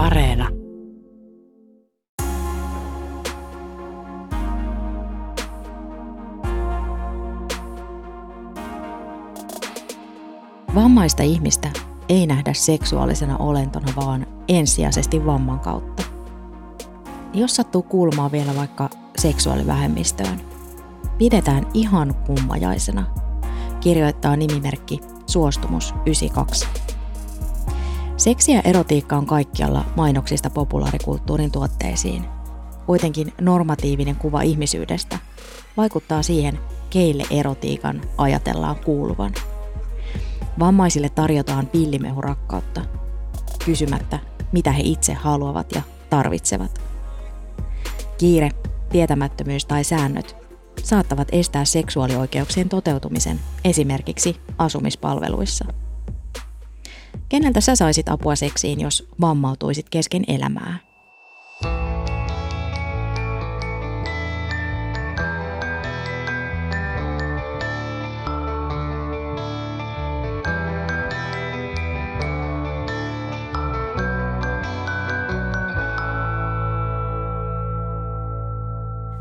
Areena. Vammaista ihmistä ei nähdä seksuaalisena olentona, vaan ensisijaisesti vamman kautta. Jos sattuu kuulumaan vielä vaikka seksuaalivähemmistöön, pidetään ihan kummajaisena, kirjoittaa nimimerkki Suostumus 92. Seksi ja erotiikka on kaikkialla mainoksista populaarikulttuurin tuotteisiin. Kuitenkin normatiivinen kuva ihmisyydestä vaikuttaa siihen, keille erotiikan ajatellaan kuuluvan. Vammaisille tarjotaan pillimehurakkautta, kysymättä, mitä he itse haluavat ja tarvitsevat. Kiire, tietämättömyys tai säännöt saattavat estää seksuaalioikeuksien toteutumisen esimerkiksi asumispalveluissa. Keneltä sä saisit apua seksiin, jos vammautuisit kesken elämää?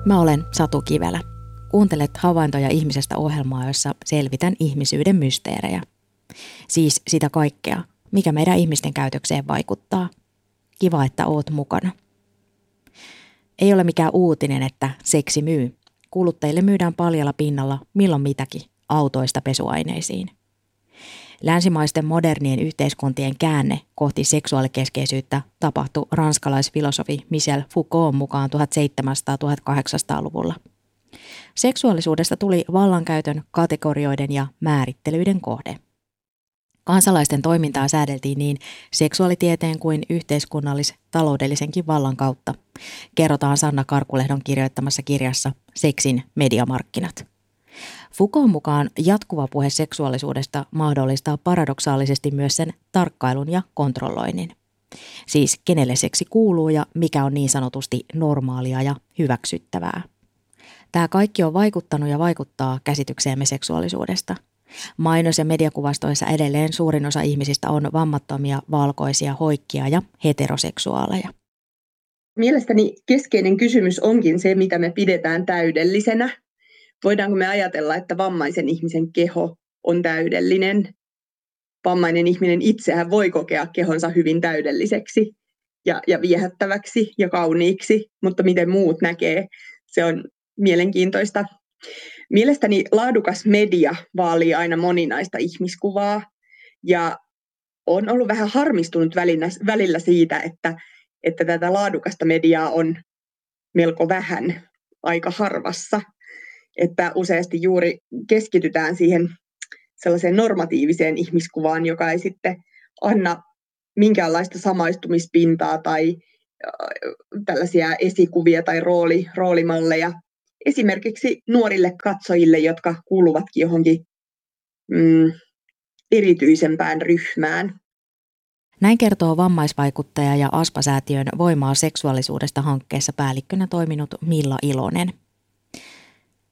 Mä olen Satu Kivelä. Kuuntelet havaintoja ihmisestä ohjelmaa, jossa selvitän ihmisyyden mysteerejä. Siis sitä kaikkea, mikä meidän ihmisten käytökseen vaikuttaa. Kiva, että oot mukana. Ei ole mikään uutinen, että seksi myy. Kuluttajille myydään paljalla pinnalla milloin mitäkin, autoista pesuaineisiin. Länsimaisten modernien yhteiskuntien käänne kohti seksuaalikeskeisyyttä tapahtui ranskalaisfilosofi Michel Foucault mukaan 1700-1800-luvulla. Seksuaalisuudesta tuli vallankäytön, kategorioiden ja määrittelyiden kohde. Kansalaisten toimintaa säädeltiin niin seksuaalitieteen kuin yhteiskunnallis-taloudellisenkin vallan kautta, kerrotaan Sanna Karkulehdon kirjoittamassa kirjassa Seksin mediamarkkinat. Foucault mukaan jatkuva puhe seksuaalisuudesta mahdollistaa paradoksaalisesti myös sen tarkkailun ja kontrolloinnin. Siis kenelle seksi kuuluu ja mikä on niin sanotusti normaalia ja hyväksyttävää. Tämä kaikki on vaikuttanut ja vaikuttaa käsitykseemme seksuaalisuudesta. Mainos- ja mediakuvastoissa edelleen suurin osa ihmisistä on vammattomia, valkoisia, hoikkia ja heteroseksuaaleja. Mielestäni keskeinen kysymys onkin se, mitä me pidetään täydellisenä voidaanko me ajatella, että vammaisen ihmisen keho on täydellinen? Vammainen ihminen itsehän voi kokea kehonsa hyvin täydelliseksi ja, ja viehättäväksi ja kauniiksi, mutta miten muut näkee, se on mielenkiintoista. Mielestäni laadukas media vaalii aina moninaista ihmiskuvaa ja on ollut vähän harmistunut välillä siitä, että, että tätä laadukasta mediaa on melko vähän aika harvassa. Että useasti juuri keskitytään siihen sellaiseen normatiiviseen ihmiskuvaan, joka ei sitten anna minkäänlaista samaistumispintaa tai tällaisia esikuvia tai rooli, roolimalleja esimerkiksi nuorille katsojille, jotka kuuluvatkin johonkin mm, erityisempään ryhmään. Näin kertoo vammaisvaikuttaja ja Aspa-säätiön Voimaa seksuaalisuudesta hankkeessa päällikkönä toiminut Milla Ilonen.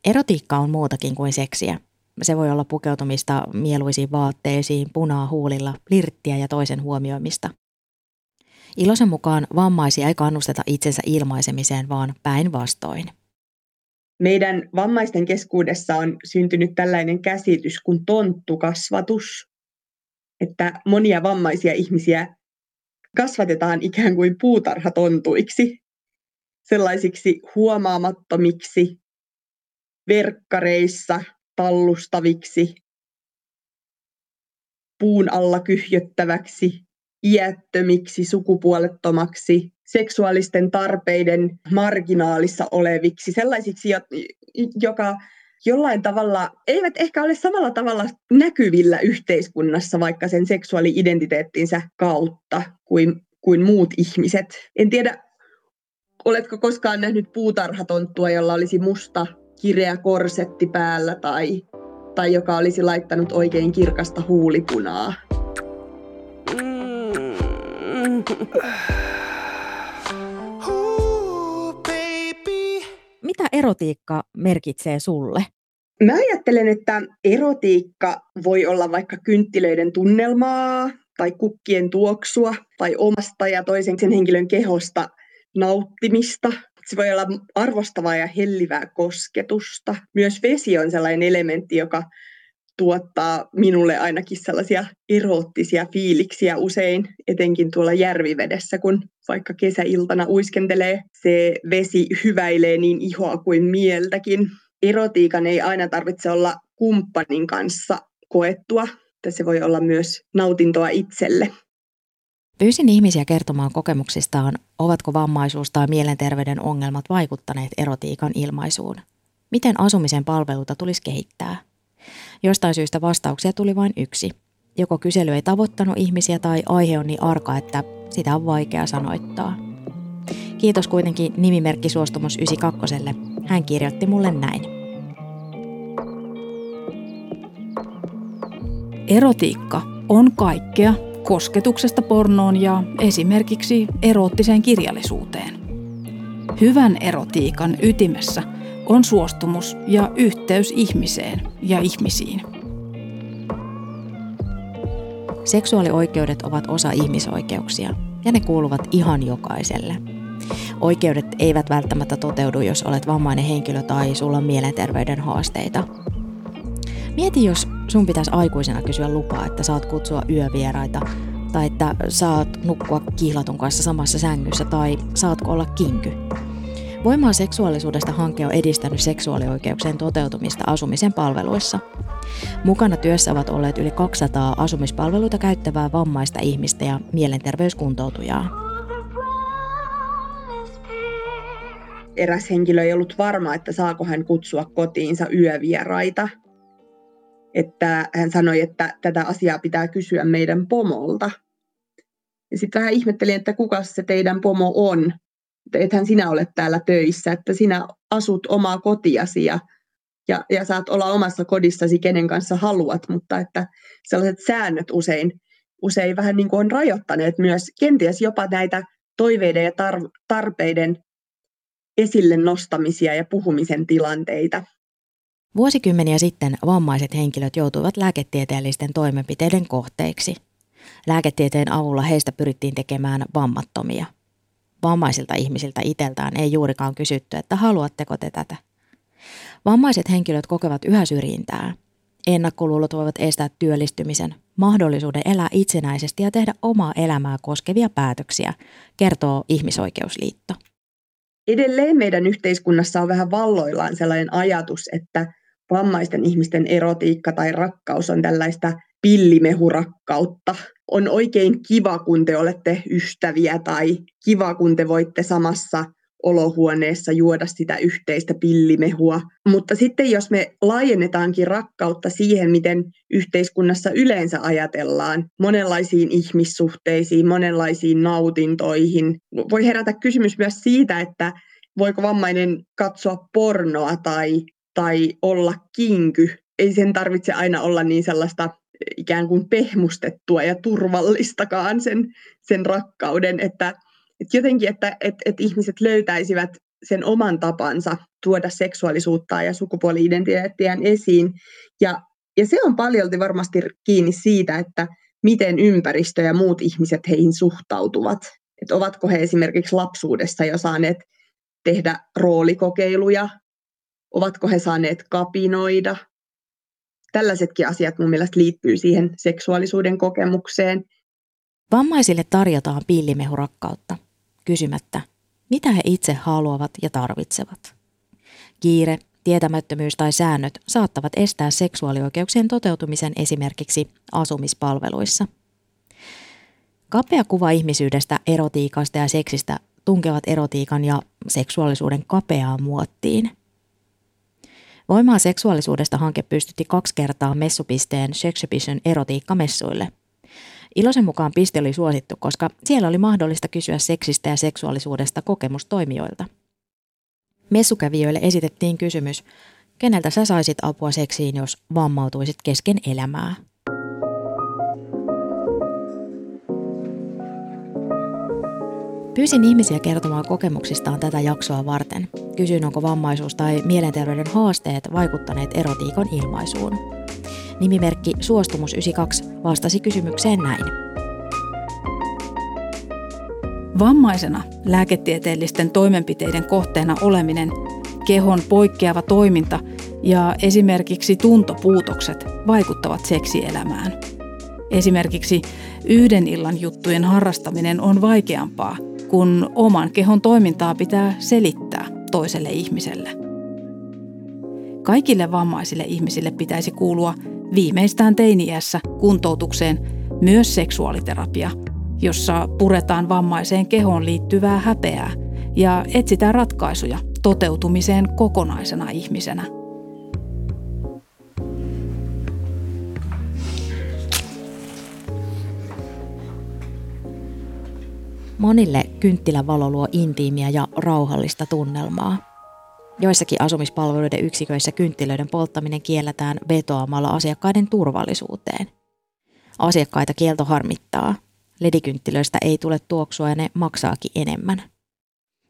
Erotiikka on muutakin kuin seksiä. Se voi olla pukeutumista mieluisiin vaatteisiin, punaa huulilla, lirttiä ja toisen huomioimista. Ilosen mukaan vammaisia ei kannusteta itsensä ilmaisemiseen, vaan päinvastoin. Meidän vammaisten keskuudessa on syntynyt tällainen käsitys kuin tonttukasvatus, että monia vammaisia ihmisiä kasvatetaan ikään kuin puutarhatontuiksi, sellaisiksi huomaamattomiksi, verkkareissa tallustaviksi, puun alla kyhjöttäväksi, iättömiksi, sukupuolettomaksi, seksuaalisten tarpeiden marginaalissa oleviksi, sellaisiksi, joka jollain tavalla eivät ehkä ole samalla tavalla näkyvillä yhteiskunnassa vaikka sen seksuaali-identiteettinsä kautta kuin, kuin muut ihmiset. En tiedä, oletko koskaan nähnyt puutarhatonttua, jolla olisi musta kireä korsetti päällä tai, tai joka olisi laittanut oikein kirkasta huulipunaa. Mitä erotiikka merkitsee sulle? Mä ajattelen, että erotiikka voi olla vaikka kynttilöiden tunnelmaa, tai kukkien tuoksua tai omasta ja toisen sen henkilön kehosta nauttimista. Se voi olla arvostavaa ja hellivää kosketusta. Myös vesi on sellainen elementti, joka tuottaa minulle ainakin sellaisia eroottisia fiiliksiä usein, etenkin tuolla järvivedessä, kun vaikka kesäiltana uiskentelee, se vesi hyväilee niin ihoa kuin mieltäkin. Erotiikan ei aina tarvitse olla kumppanin kanssa koettua, että se voi olla myös nautintoa itselle. Pyysin ihmisiä kertomaan kokemuksistaan, ovatko vammaisuus tai mielenterveyden ongelmat vaikuttaneet erotiikan ilmaisuun. Miten asumisen palveluita tulisi kehittää? Jostain syystä vastauksia tuli vain yksi. Joko kysely ei tavoittanut ihmisiä tai aihe on niin arka, että sitä on vaikea sanoittaa. Kiitos kuitenkin nimimerkki Suostumus 92. Hän kirjoitti mulle näin. Erotiikka on kaikkea kosketuksesta pornoon ja esimerkiksi eroottiseen kirjallisuuteen. Hyvän erotiikan ytimessä on suostumus ja yhteys ihmiseen ja ihmisiin. Seksuaalioikeudet ovat osa ihmisoikeuksia ja ne kuuluvat ihan jokaiselle. Oikeudet eivät välttämättä toteudu, jos olet vammainen henkilö tai sulla on mielenterveyden haasteita. Mieti, jos sun pitäisi aikuisena kysyä lupaa, että saat kutsua yövieraita, tai että saat nukkua kihlatun kanssa samassa sängyssä, tai saatko olla kinky. Voimaa seksuaalisuudesta hanke on edistänyt seksuaalioikeuksien toteutumista asumisen palveluissa. Mukana työssä ovat olleet yli 200 asumispalveluita käyttävää vammaista ihmistä ja mielenterveyskuntoutujaa. Eräs henkilö ei ollut varma, että saako hän kutsua kotiinsa yövieraita. Että hän sanoi, että tätä asiaa pitää kysyä meidän pomolta. Ja sitten vähän ihmettelin, että kuka se teidän pomo on ethän sinä ole täällä töissä, että sinä asut omaa kotiasi ja, ja, ja saat olla omassa kodissasi, kenen kanssa haluat, mutta että sellaiset säännöt usein, usein vähän niin kuin on rajoittaneet myös kenties jopa näitä toiveiden ja tar- tarpeiden esille nostamisia ja puhumisen tilanteita. Vuosikymmeniä sitten vammaiset henkilöt joutuivat lääketieteellisten toimenpiteiden kohteiksi. Lääketieteen avulla heistä pyrittiin tekemään vammattomia – vammaisilta ihmisiltä itseltään ei juurikaan kysytty, että haluatteko te tätä. Vammaiset henkilöt kokevat yhä syrjintää. Ennakkoluulot voivat estää työllistymisen, mahdollisuuden elää itsenäisesti ja tehdä omaa elämää koskevia päätöksiä, kertoo Ihmisoikeusliitto. Edelleen meidän yhteiskunnassa on vähän valloillaan sellainen ajatus, että vammaisten ihmisten erotiikka tai rakkaus on tällaista pillimehurakkautta. On oikein kiva, kun te olette ystäviä tai kiva, kun te voitte samassa olohuoneessa juoda sitä yhteistä pillimehua. Mutta sitten jos me laajennetaankin rakkautta siihen, miten yhteiskunnassa yleensä ajatellaan, monenlaisiin ihmissuhteisiin, monenlaisiin nautintoihin, voi herätä kysymys myös siitä, että voiko vammainen katsoa pornoa tai, tai olla kinky. Ei sen tarvitse aina olla niin sellaista ikään kuin pehmustettua ja turvallistakaan sen, sen rakkauden, että, että jotenkin, että, että, että ihmiset löytäisivät sen oman tapansa tuoda seksuaalisuutta ja sukupuoli-identiteettiään esiin. Ja, ja se on paljolti varmasti kiinni siitä, että miten ympäristö ja muut ihmiset heihin suhtautuvat. Että ovatko he esimerkiksi lapsuudessa jo saaneet tehdä roolikokeiluja, ovatko he saaneet kapinoida, tällaisetkin asiat mun mielestä liittyy siihen seksuaalisuuden kokemukseen. Vammaisille tarjotaan pillimehurakkautta, kysymättä, mitä he itse haluavat ja tarvitsevat. Kiire, tietämättömyys tai säännöt saattavat estää seksuaalioikeuksien toteutumisen esimerkiksi asumispalveluissa. Kapea kuva ihmisyydestä, erotiikasta ja seksistä tunkevat erotiikan ja seksuaalisuuden kapeaan muottiin – Voimaa seksuaalisuudesta hanke pystytti kaksi kertaa messupisteen Sexhibition erotiikkamessuille. Iloisen mukaan piste oli suosittu, koska siellä oli mahdollista kysyä seksistä ja seksuaalisuudesta kokemustoimijoilta. Messukävijöille esitettiin kysymys, keneltä sä saisit apua seksiin, jos vammautuisit kesken elämää? Pyysin ihmisiä kertomaan kokemuksistaan tätä jaksoa varten. Kysyin, onko vammaisuus tai mielenterveyden haasteet vaikuttaneet erotiikon ilmaisuun. Nimimerkki Suostumus92 vastasi kysymykseen näin. Vammaisena lääketieteellisten toimenpiteiden kohteena oleminen, kehon poikkeava toiminta ja esimerkiksi tuntopuutokset vaikuttavat seksielämään. Esimerkiksi yhden illan juttujen harrastaminen on vaikeampaa, kun oman kehon toimintaa pitää selittää toiselle ihmiselle. Kaikille vammaisille ihmisille pitäisi kuulua viimeistään teiniässä kuntoutukseen myös seksuaaliterapia, jossa puretaan vammaiseen kehoon liittyvää häpeää ja etsitään ratkaisuja toteutumiseen kokonaisena ihmisenä. Monille kynttilävalo luo intiimiä ja rauhallista tunnelmaa. Joissakin asumispalveluiden yksiköissä kynttilöiden polttaminen kielletään vetoamalla asiakkaiden turvallisuuteen. Asiakkaita kielto harmittaa. Ledikynttilöistä ei tule tuoksua ja ne maksaakin enemmän.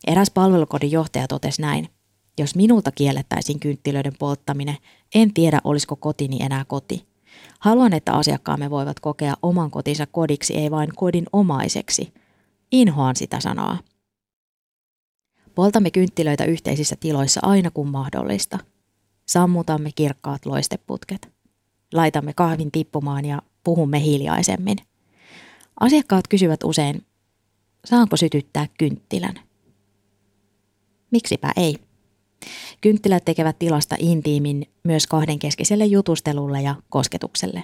Eräs palvelukodin johtaja totesi näin. Jos minulta kiellettäisiin kynttilöiden polttaminen, en tiedä olisiko kotini enää koti. Haluan, että asiakkaamme voivat kokea oman kotinsa kodiksi, ei vain kodin omaiseksi. Inhoan sitä sanaa. Poltamme kynttilöitä yhteisissä tiloissa aina kun mahdollista. Sammutamme kirkkaat loisteputket. Laitamme kahvin tippumaan ja puhumme hiljaisemmin. Asiakkaat kysyvät usein, saanko sytyttää kynttilän? Miksipä ei? Kynttilät tekevät tilasta intiimin myös kahdenkeskiselle jutustelulle ja kosketukselle.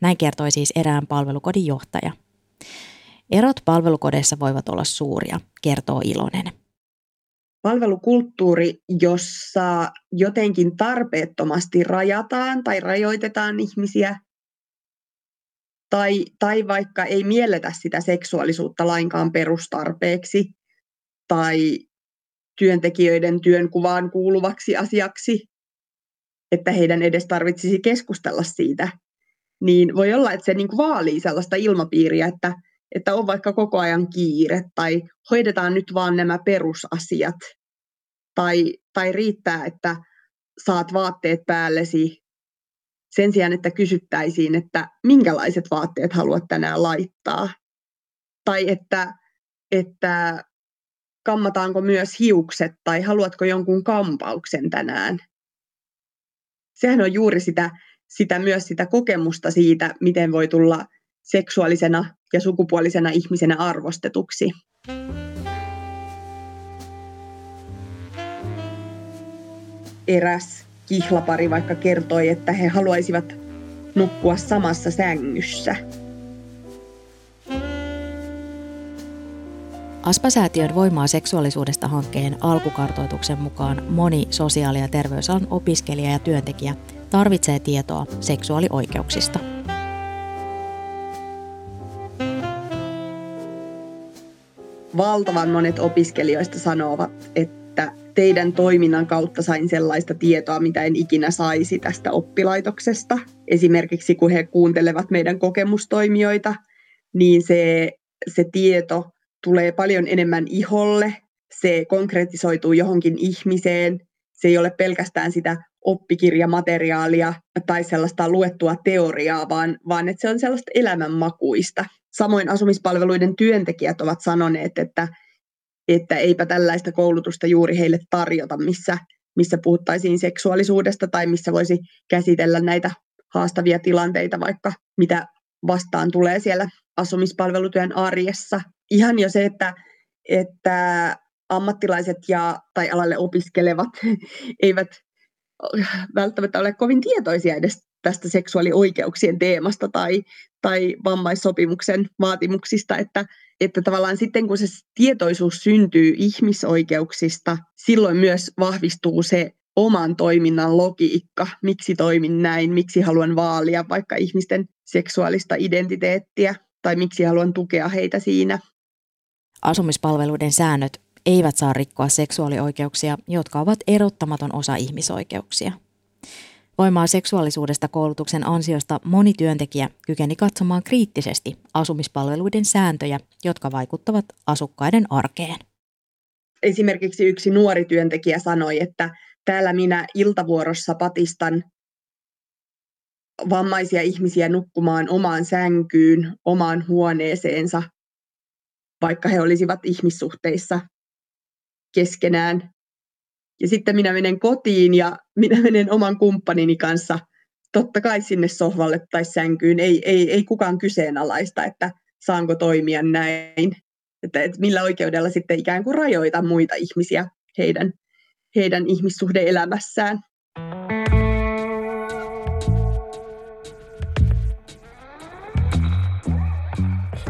Näin kertoi siis erään palvelukodin johtaja. Erot palvelukodeissa voivat olla suuria, kertoo Ilonen. Palvelukulttuuri, jossa jotenkin tarpeettomasti rajataan tai rajoitetaan ihmisiä, tai, tai vaikka ei mielletä sitä seksuaalisuutta lainkaan perustarpeeksi, tai työntekijöiden työnkuvaan kuuluvaksi asiaksi, että heidän edes tarvitsisi keskustella siitä, niin voi olla, että se niin vaalii sellaista ilmapiiriä, että, että on vaikka koko ajan kiire tai hoidetaan nyt vaan nämä perusasiat tai, tai riittää, että saat vaatteet päällesi sen sijaan, että kysyttäisiin, että minkälaiset vaatteet haluat tänään laittaa. Tai että, että kammataanko myös hiukset tai haluatko jonkun kampauksen tänään. Sehän on juuri sitä, sitä myös sitä kokemusta siitä, miten voi tulla seksuaalisena ja sukupuolisena ihmisenä arvostetuksi. Eräs kihlapari vaikka kertoi, että he haluaisivat nukkua samassa sängyssä. Aspasäätiön Voimaa seksuaalisuudesta hankkeen alkukartoituksen mukaan moni sosiaali- ja terveysalan opiskelija ja työntekijä tarvitsee tietoa seksuaalioikeuksista. Valtavan monet opiskelijoista sanovat, että teidän toiminnan kautta sain sellaista tietoa, mitä en ikinä saisi tästä oppilaitoksesta. Esimerkiksi kun he kuuntelevat meidän kokemustoimijoita, niin se, se tieto tulee paljon enemmän iholle, se konkretisoituu johonkin ihmiseen, se ei ole pelkästään sitä oppikirjamateriaalia tai sellaista luettua teoriaa, vaan, vaan että se on sellaista elämänmakuista. Samoin asumispalveluiden työntekijät ovat sanoneet, että, että eipä tällaista koulutusta juuri heille tarjota, missä, missä puhuttaisiin seksuaalisuudesta tai missä voisi käsitellä näitä haastavia tilanteita, vaikka mitä vastaan tulee siellä asumispalvelutyön arjessa. Ihan jo se, että, että ammattilaiset ja, tai alalle opiskelevat eivät välttämättä ole kovin tietoisia edes tästä seksuaalioikeuksien teemasta tai, tai vammaissopimuksen vaatimuksista, että, että tavallaan sitten kun se tietoisuus syntyy ihmisoikeuksista, silloin myös vahvistuu se oman toiminnan logiikka, miksi toimin näin, miksi haluan vaalia vaikka ihmisten seksuaalista identiteettiä tai miksi haluan tukea heitä siinä. Asumispalveluiden säännöt eivät saa rikkoa seksuaalioikeuksia, jotka ovat erottamaton osa ihmisoikeuksia. Voimaa seksuaalisuudesta koulutuksen ansiosta moni työntekijä kykeni katsomaan kriittisesti asumispalveluiden sääntöjä, jotka vaikuttavat asukkaiden arkeen. Esimerkiksi yksi nuori työntekijä sanoi, että täällä minä iltavuorossa patistan vammaisia ihmisiä nukkumaan omaan sänkyyn, omaan huoneeseensa vaikka he olisivat ihmissuhteissa keskenään. Ja sitten minä menen kotiin ja minä menen oman kumppanini kanssa totta kai sinne sohvalle tai sänkyyn. Ei, ei, ei kukaan kyseenalaista, että saanko toimia näin. Että, että millä oikeudella sitten ikään kuin rajoita muita ihmisiä heidän, heidän ihmissuhdeelämässään.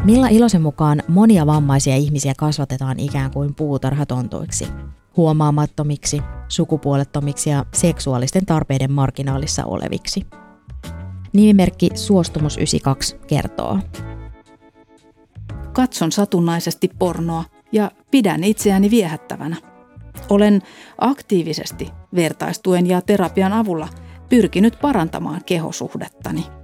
Milla Ilosen mukaan monia vammaisia ihmisiä kasvatetaan ikään kuin puutarhatontuiksi, huomaamattomiksi, sukupuolettomiksi ja seksuaalisten tarpeiden marginaalissa oleviksi. Nimimerkki Suostumus92 kertoo. Katson satunnaisesti pornoa ja pidän itseäni viehättävänä. Olen aktiivisesti vertaistuen ja terapian avulla pyrkinyt parantamaan kehosuhdettani –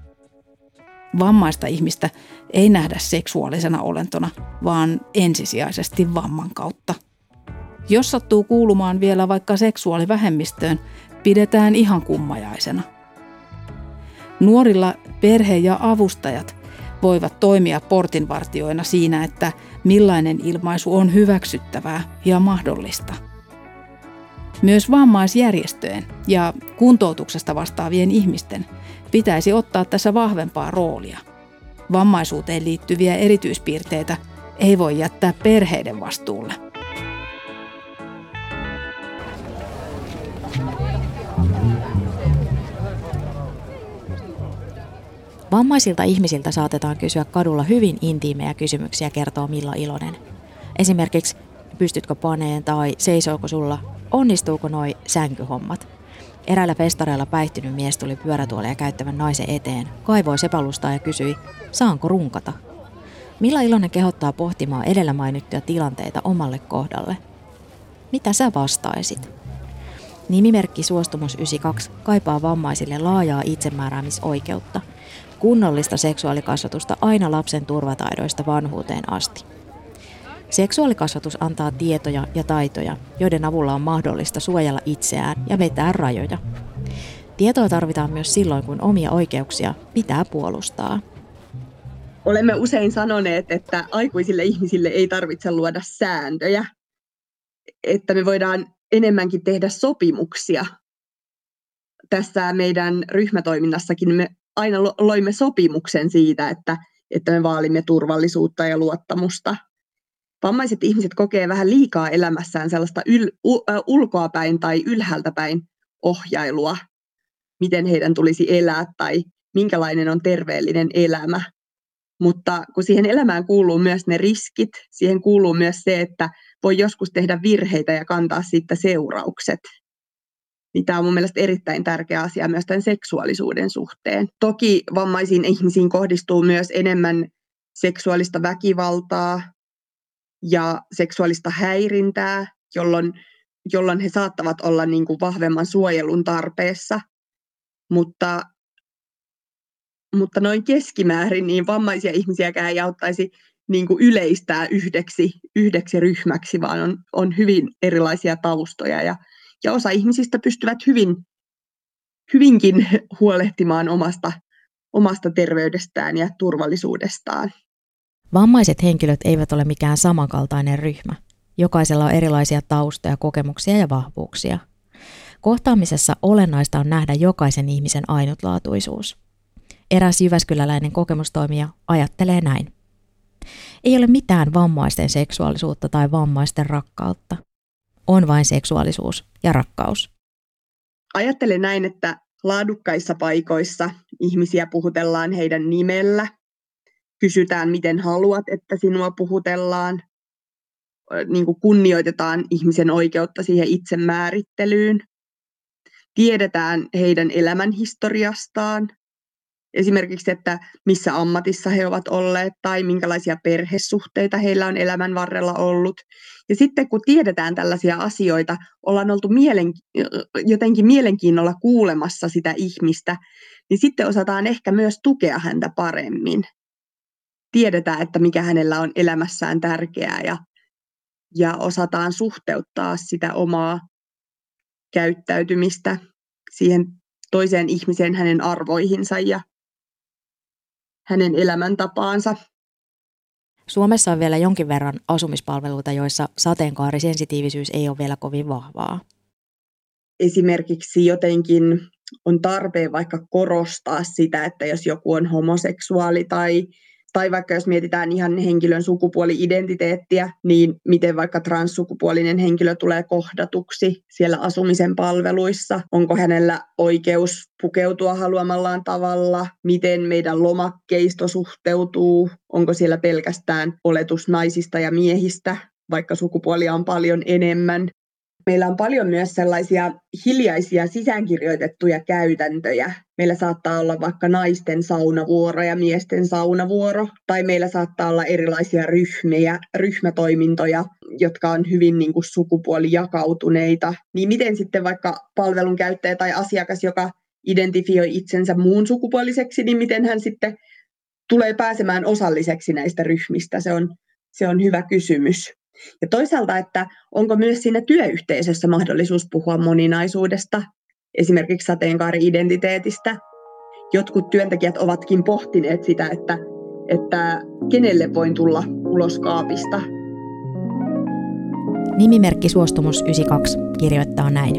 Vammaista ihmistä ei nähdä seksuaalisena olentona, vaan ensisijaisesti vamman kautta. Jos sattuu kuulumaan vielä vaikka seksuaalivähemmistöön, pidetään ihan kummajaisena. Nuorilla perhe- ja avustajat voivat toimia portinvartioina siinä, että millainen ilmaisu on hyväksyttävää ja mahdollista. Myös vammaisjärjestöjen ja kuntoutuksesta vastaavien ihmisten – pitäisi ottaa tässä vahvempaa roolia. Vammaisuuteen liittyviä erityispiirteitä ei voi jättää perheiden vastuulle. Vammaisilta ihmisiltä saatetaan kysyä kadulla hyvin intiimejä kysymyksiä, kertoo Milla Ilonen. Esimerkiksi, pystytkö paneen tai seisooko sulla, onnistuuko noi sänkyhommat – Eräällä festareilla päihtynyt mies tuli pyörätuolia käyttävän naisen eteen, kaivoi sepalustaa ja kysyi, saanko runkata? Milla Ilonen kehottaa pohtimaan edellä mainittuja tilanteita omalle kohdalle. Mitä sä vastaisit? Nimimerkki Suostumus 92 kaipaa vammaisille laajaa itsemääräämisoikeutta, kunnollista seksuaalikasvatusta aina lapsen turvataidoista vanhuuteen asti – Seksuaalikasvatus antaa tietoja ja taitoja, joiden avulla on mahdollista suojella itseään ja vetää rajoja. Tietoa tarvitaan myös silloin, kun omia oikeuksia pitää puolustaa. Olemme usein sanoneet, että aikuisille ihmisille ei tarvitse luoda sääntöjä, että me voidaan enemmänkin tehdä sopimuksia. Tässä meidän ryhmätoiminnassakin me aina loimme sopimuksen siitä, että, että me vaalimme turvallisuutta ja luottamusta vammaiset ihmiset kokee vähän liikaa elämässään sellaista yl, u, ulkoapäin tai ylhäältä-päin ohjailua, miten heidän tulisi elää tai minkälainen on terveellinen elämä. Mutta kun siihen elämään kuuluu myös ne riskit, siihen kuuluu myös se, että voi joskus tehdä virheitä ja kantaa siitä seuraukset. Niin tämä on mun mielestä erittäin tärkeä asia myös tämän seksuaalisuuden suhteen. Toki vammaisiin ihmisiin kohdistuu myös enemmän seksuaalista väkivaltaa, ja seksuaalista häirintää, jolloin, jolloin he saattavat olla niin kuin vahvemman suojelun tarpeessa. Mutta, mutta noin keskimäärin niin vammaisia ihmisiäkään ei auttaisi niin kuin yleistää yhdeksi, yhdeksi ryhmäksi, vaan on, on hyvin erilaisia taustoja. Ja, ja osa ihmisistä pystyvät hyvin, hyvinkin huolehtimaan omasta, omasta terveydestään ja turvallisuudestaan. Vammaiset henkilöt eivät ole mikään samankaltainen ryhmä. Jokaisella on erilaisia taustoja, kokemuksia ja vahvuuksia. Kohtaamisessa olennaista on nähdä jokaisen ihmisen ainutlaatuisuus. Eräs jyväskyläläinen kokemustoimija ajattelee näin. Ei ole mitään vammaisten seksuaalisuutta tai vammaisten rakkautta. On vain seksuaalisuus ja rakkaus. Ajattelen näin, että laadukkaissa paikoissa ihmisiä puhutellaan heidän nimellä kysytään, miten haluat, että sinua puhutellaan, niin kuin kunnioitetaan ihmisen oikeutta siihen itsemäärittelyyn, tiedetään heidän elämänhistoriastaan, esimerkiksi, että missä ammatissa he ovat olleet tai minkälaisia perhesuhteita heillä on elämän varrella ollut. Ja sitten kun tiedetään tällaisia asioita, ollaan oltu mielen, jotenkin mielenkiinnolla kuulemassa sitä ihmistä, niin sitten osataan ehkä myös tukea häntä paremmin tiedetään, että mikä hänellä on elämässään tärkeää ja, ja osataan suhteuttaa sitä omaa käyttäytymistä siihen toiseen ihmiseen, hänen arvoihinsa ja hänen elämäntapaansa. Suomessa on vielä jonkin verran asumispalveluita, joissa sateenkaarisensitiivisyys ei ole vielä kovin vahvaa. Esimerkiksi jotenkin on tarpeen vaikka korostaa sitä, että jos joku on homoseksuaali tai tai vaikka jos mietitään ihan henkilön sukupuoli-identiteettiä, niin miten vaikka transsukupuolinen henkilö tulee kohdatuksi siellä asumisen palveluissa, onko hänellä oikeus pukeutua haluamallaan tavalla, miten meidän lomakkeisto suhteutuu, onko siellä pelkästään oletus naisista ja miehistä, vaikka sukupuolia on paljon enemmän. Meillä on paljon myös sellaisia hiljaisia sisäänkirjoitettuja käytäntöjä. Meillä saattaa olla vaikka naisten saunavuoro ja miesten saunavuoro, tai meillä saattaa olla erilaisia ryhmiä, ryhmätoimintoja, jotka on hyvin niin kuin sukupuolijakautuneita. Niin miten sitten vaikka palvelun käyttäjä tai asiakas, joka identifioi itsensä muun sukupuoliseksi, niin miten hän sitten tulee pääsemään osalliseksi näistä ryhmistä? Se on, se on hyvä kysymys. Ja toisaalta, että onko myös siinä työyhteisössä mahdollisuus puhua moninaisuudesta, esimerkiksi sateenkaari-identiteetistä. Jotkut työntekijät ovatkin pohtineet sitä, että, että kenelle voin tulla ulos kaapista. Nimimerkki Suostumus 92 kirjoittaa näin.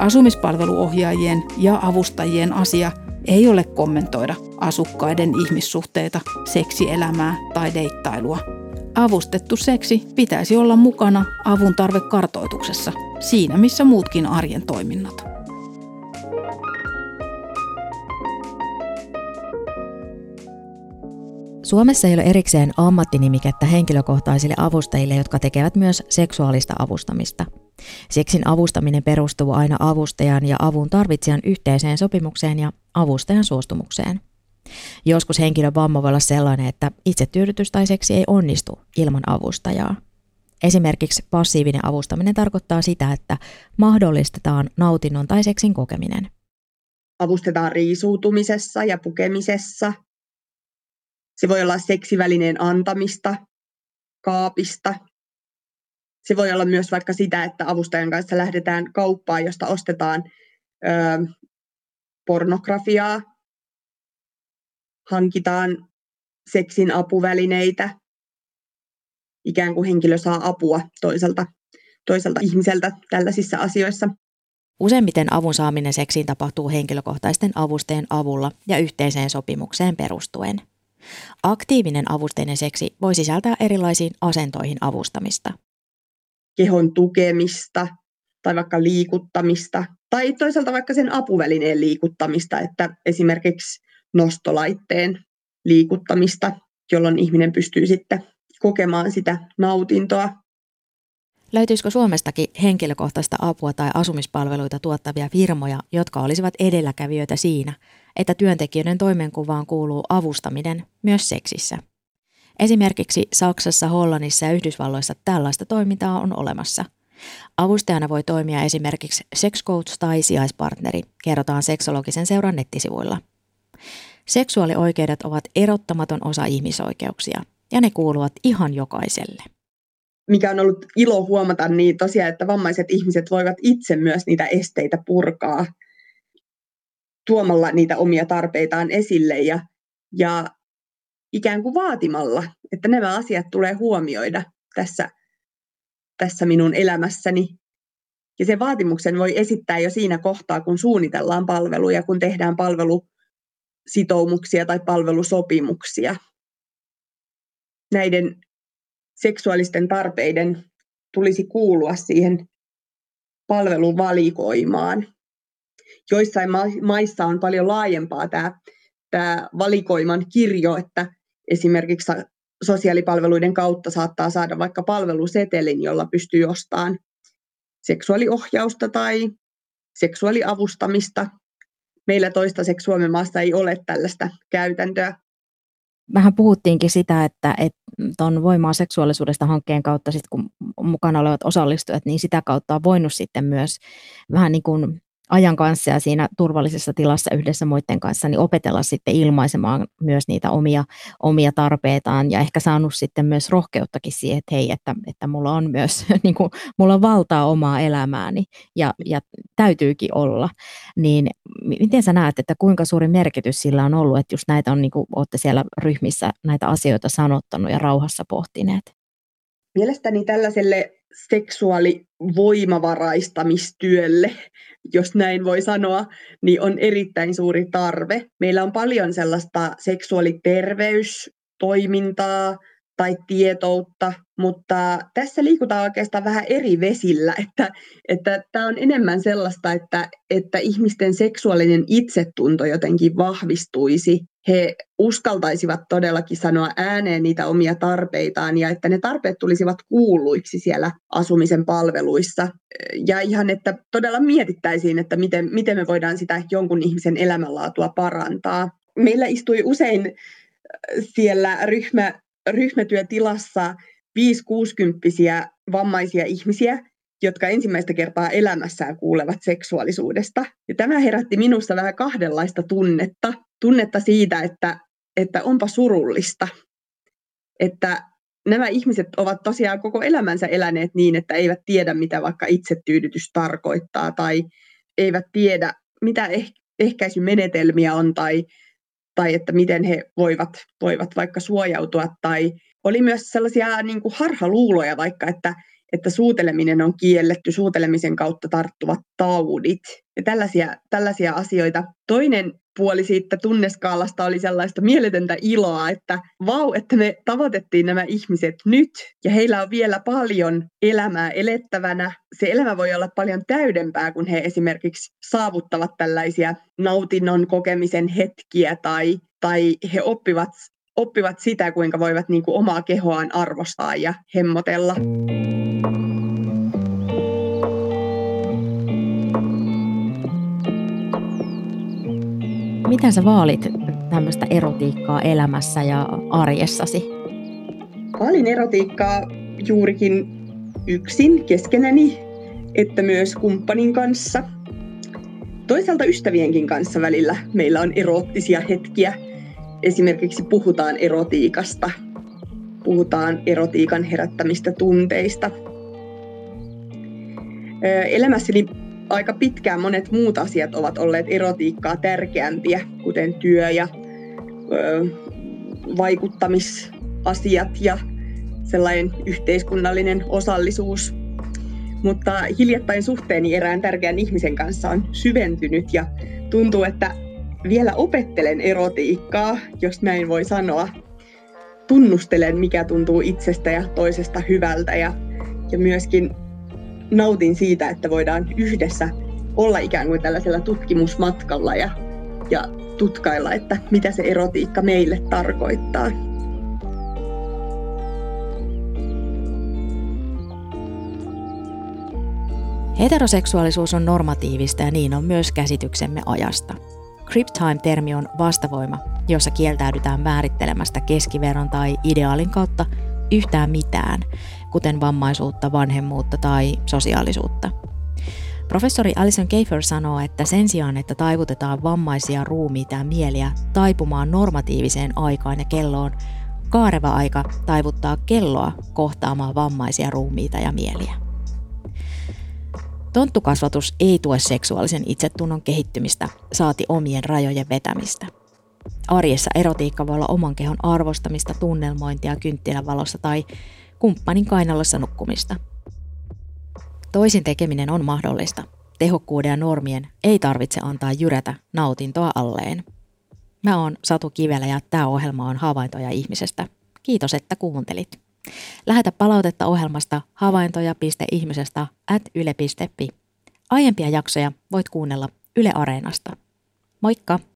Asumispalveluohjaajien ja avustajien asia – ei ole kommentoida asukkaiden ihmissuhteita, seksielämää tai deittailua. Avustettu seksi pitäisi olla mukana avun tarvekartoituksessa, siinä missä muutkin arjen toiminnot. Suomessa ei ole erikseen ammattinimikettä henkilökohtaisille avustajille, jotka tekevät myös seksuaalista avustamista – Seksin avustaminen perustuu aina avustajan ja avun tarvitsijan yhteiseen sopimukseen ja avustajan suostumukseen. Joskus henkilön vamma voi olla sellainen, että itsetyydytys tai seksi ei onnistu ilman avustajaa. Esimerkiksi passiivinen avustaminen tarkoittaa sitä, että mahdollistetaan nautinnon tai seksin kokeminen. Avustetaan riisuutumisessa ja pukemisessa. Se voi olla seksivälineen antamista, kaapista se voi olla myös vaikka sitä, että avustajan kanssa lähdetään kauppaan, josta ostetaan ö, pornografiaa, hankitaan seksin apuvälineitä, ikään kuin henkilö saa apua toiselta, toiselta ihmiseltä tällaisissa asioissa. Useimmiten avun saaminen seksiin tapahtuu henkilökohtaisten avusteen avulla ja yhteiseen sopimukseen perustuen. Aktiivinen avusteinen seksi voi sisältää erilaisiin asentoihin avustamista kehon tukemista tai vaikka liikuttamista tai toisaalta vaikka sen apuvälineen liikuttamista, että esimerkiksi nostolaitteen liikuttamista, jolloin ihminen pystyy sitten kokemaan sitä nautintoa. Löytyisikö Suomestakin henkilökohtaista apua tai asumispalveluita tuottavia firmoja, jotka olisivat edelläkävijöitä siinä, että työntekijöiden toimenkuvaan kuuluu avustaminen myös seksissä? Esimerkiksi Saksassa, Hollannissa ja Yhdysvalloissa tällaista toimintaa on olemassa. Avustajana voi toimia esimerkiksi sex coach tai sijaispartneri, kerrotaan seksologisen seuran nettisivuilla. Seksuaalioikeudet ovat erottamaton osa ihmisoikeuksia, ja ne kuuluvat ihan jokaiselle. Mikä on ollut ilo huomata, niin tosiaan, että vammaiset ihmiset voivat itse myös niitä esteitä purkaa tuomalla niitä omia tarpeitaan esille ja, ja ikään kuin vaatimalla, että nämä asiat tulee huomioida tässä, tässä minun elämässäni. Ja sen vaatimuksen voi esittää jo siinä kohtaa, kun suunnitellaan palveluja, kun tehdään palvelusitoumuksia tai palvelusopimuksia. Näiden seksuaalisten tarpeiden tulisi kuulua siihen palveluvalikoimaan. Joissain maissa on paljon laajempaa tämä, tämä valikoiman kirjo, että esimerkiksi sosiaalipalveluiden kautta saattaa saada vaikka palvelusetelin, jolla pystyy ostamaan seksuaaliohjausta tai seksuaaliavustamista. Meillä toistaiseksi Suomen maassa ei ole tällaista käytäntöä. Vähän puhuttiinkin sitä, että tuon Voimaa seksuaalisuudesta hankkeen kautta, sit kun mukana olevat osallistujat, niin sitä kautta on voinut sitten myös vähän niin kuin ajan kanssa ja siinä turvallisessa tilassa yhdessä muiden kanssa, niin opetella sitten ilmaisemaan myös niitä omia, omia tarpeitaan ja ehkä saanut sitten myös rohkeuttakin siihen, että hei, että, että mulla on myös, niin kuin, mulla on valtaa omaa elämääni ja, ja täytyykin olla. Niin miten sä näet, että kuinka suuri merkitys sillä on ollut, että just näitä on, niin kuin olette siellä ryhmissä näitä asioita sanottanut ja rauhassa pohtineet? Mielestäni tällaiselle seksuaalivoimavaraistamistyölle, jos näin voi sanoa, niin on erittäin suuri tarve. Meillä on paljon sellaista seksuaaliterveystoimintaa tai tietoutta, mutta tässä liikutaan oikeastaan vähän eri vesillä, että, että tämä on enemmän sellaista, että, että ihmisten seksuaalinen itsetunto jotenkin vahvistuisi he uskaltaisivat todellakin sanoa ääneen niitä omia tarpeitaan ja että ne tarpeet tulisivat kuuluiksi siellä asumisen palveluissa. Ja ihan, että todella mietittäisiin, että miten, miten me voidaan sitä jonkun ihmisen elämänlaatua parantaa. Meillä istui usein siellä ryhmä, ryhmätyötilassa 5-60 vammaisia ihmisiä, jotka ensimmäistä kertaa elämässään kuulevat seksuaalisuudesta. Ja tämä herätti minussa vähän kahdenlaista tunnetta. Tunnetta siitä, että, että onpa surullista, että nämä ihmiset ovat tosiaan koko elämänsä eläneet niin, että eivät tiedä, mitä vaikka itsetyydytys tarkoittaa, tai eivät tiedä, mitä eh- ehkäisymenetelmiä on, tai, tai että miten he voivat, voivat vaikka suojautua, tai oli myös sellaisia niin kuin harhaluuloja vaikka, että että suuteleminen on kielletty, suutelemisen kautta tarttuvat taudit ja tällaisia, tällaisia asioita. Toinen puoli siitä tunneskaalasta oli sellaista mieletöntä iloa, että vau, että me tavoitettiin nämä ihmiset nyt ja heillä on vielä paljon elämää elettävänä. Se elämä voi olla paljon täydempää, kun he esimerkiksi saavuttavat tällaisia nautinnon kokemisen hetkiä tai, tai he oppivat oppivat sitä, kuinka voivat niin kuin omaa kehoaan arvostaa ja hemmotella. Miten sä vaalit tämmöistä erotiikkaa elämässä ja arjessasi? Vaalin erotiikkaa juurikin yksin keskenäni, että myös kumppanin kanssa. Toisaalta ystävienkin kanssa välillä meillä on eroottisia hetkiä. Esimerkiksi puhutaan erotiikasta, puhutaan erotiikan herättämistä tunteista. Elämässäni aika pitkään monet muut asiat ovat olleet erotiikkaa tärkeämpiä, kuten työ ja ö, vaikuttamisasiat ja sellainen yhteiskunnallinen osallisuus. Mutta hiljattain suhteeni erään tärkeän ihmisen kanssa on syventynyt ja tuntuu, että vielä opettelen erotiikkaa, jos näin voi sanoa. Tunnustelen, mikä tuntuu itsestä ja toisesta hyvältä ja, ja myöskin nautin siitä, että voidaan yhdessä olla ikään kuin tällaisella tutkimusmatkalla ja, ja tutkailla, että mitä se erotiikka meille tarkoittaa. Heteroseksuaalisuus on normatiivista ja niin on myös käsityksemme ajasta. Crip Time-termi on vastavoima, jossa kieltäydytään määrittelemästä keskiverron tai ideaalin kautta yhtään mitään, kuten vammaisuutta, vanhemmuutta tai sosiaalisuutta. Professori Alison Keifer sanoo, että sen sijaan, että taivutetaan vammaisia ruumiita ja mieliä taipumaan normatiiviseen aikaan ja kelloon, kaareva aika taivuttaa kelloa kohtaamaan vammaisia ruumiita ja mieliä. Tonttukasvatus ei tue seksuaalisen itsetunnon kehittymistä, saati omien rajojen vetämistä. Arjessa erotiikka voi olla oman kehon arvostamista, tunnelmointia kynttilävalossa tai kumppanin kainalossa nukkumista. Toisin tekeminen on mahdollista. Tehokkuuden ja normien ei tarvitse antaa jyrätä nautintoa alleen. Mä oon Satu Kivelä ja tämä ohjelma on Havaintoja ihmisestä. Kiitos, että kuuntelit. Lähetä palautetta ohjelmasta havaintoja.ihmisestä at yle.fi. Aiempia jaksoja voit kuunnella Yle Areenasta. Moikka!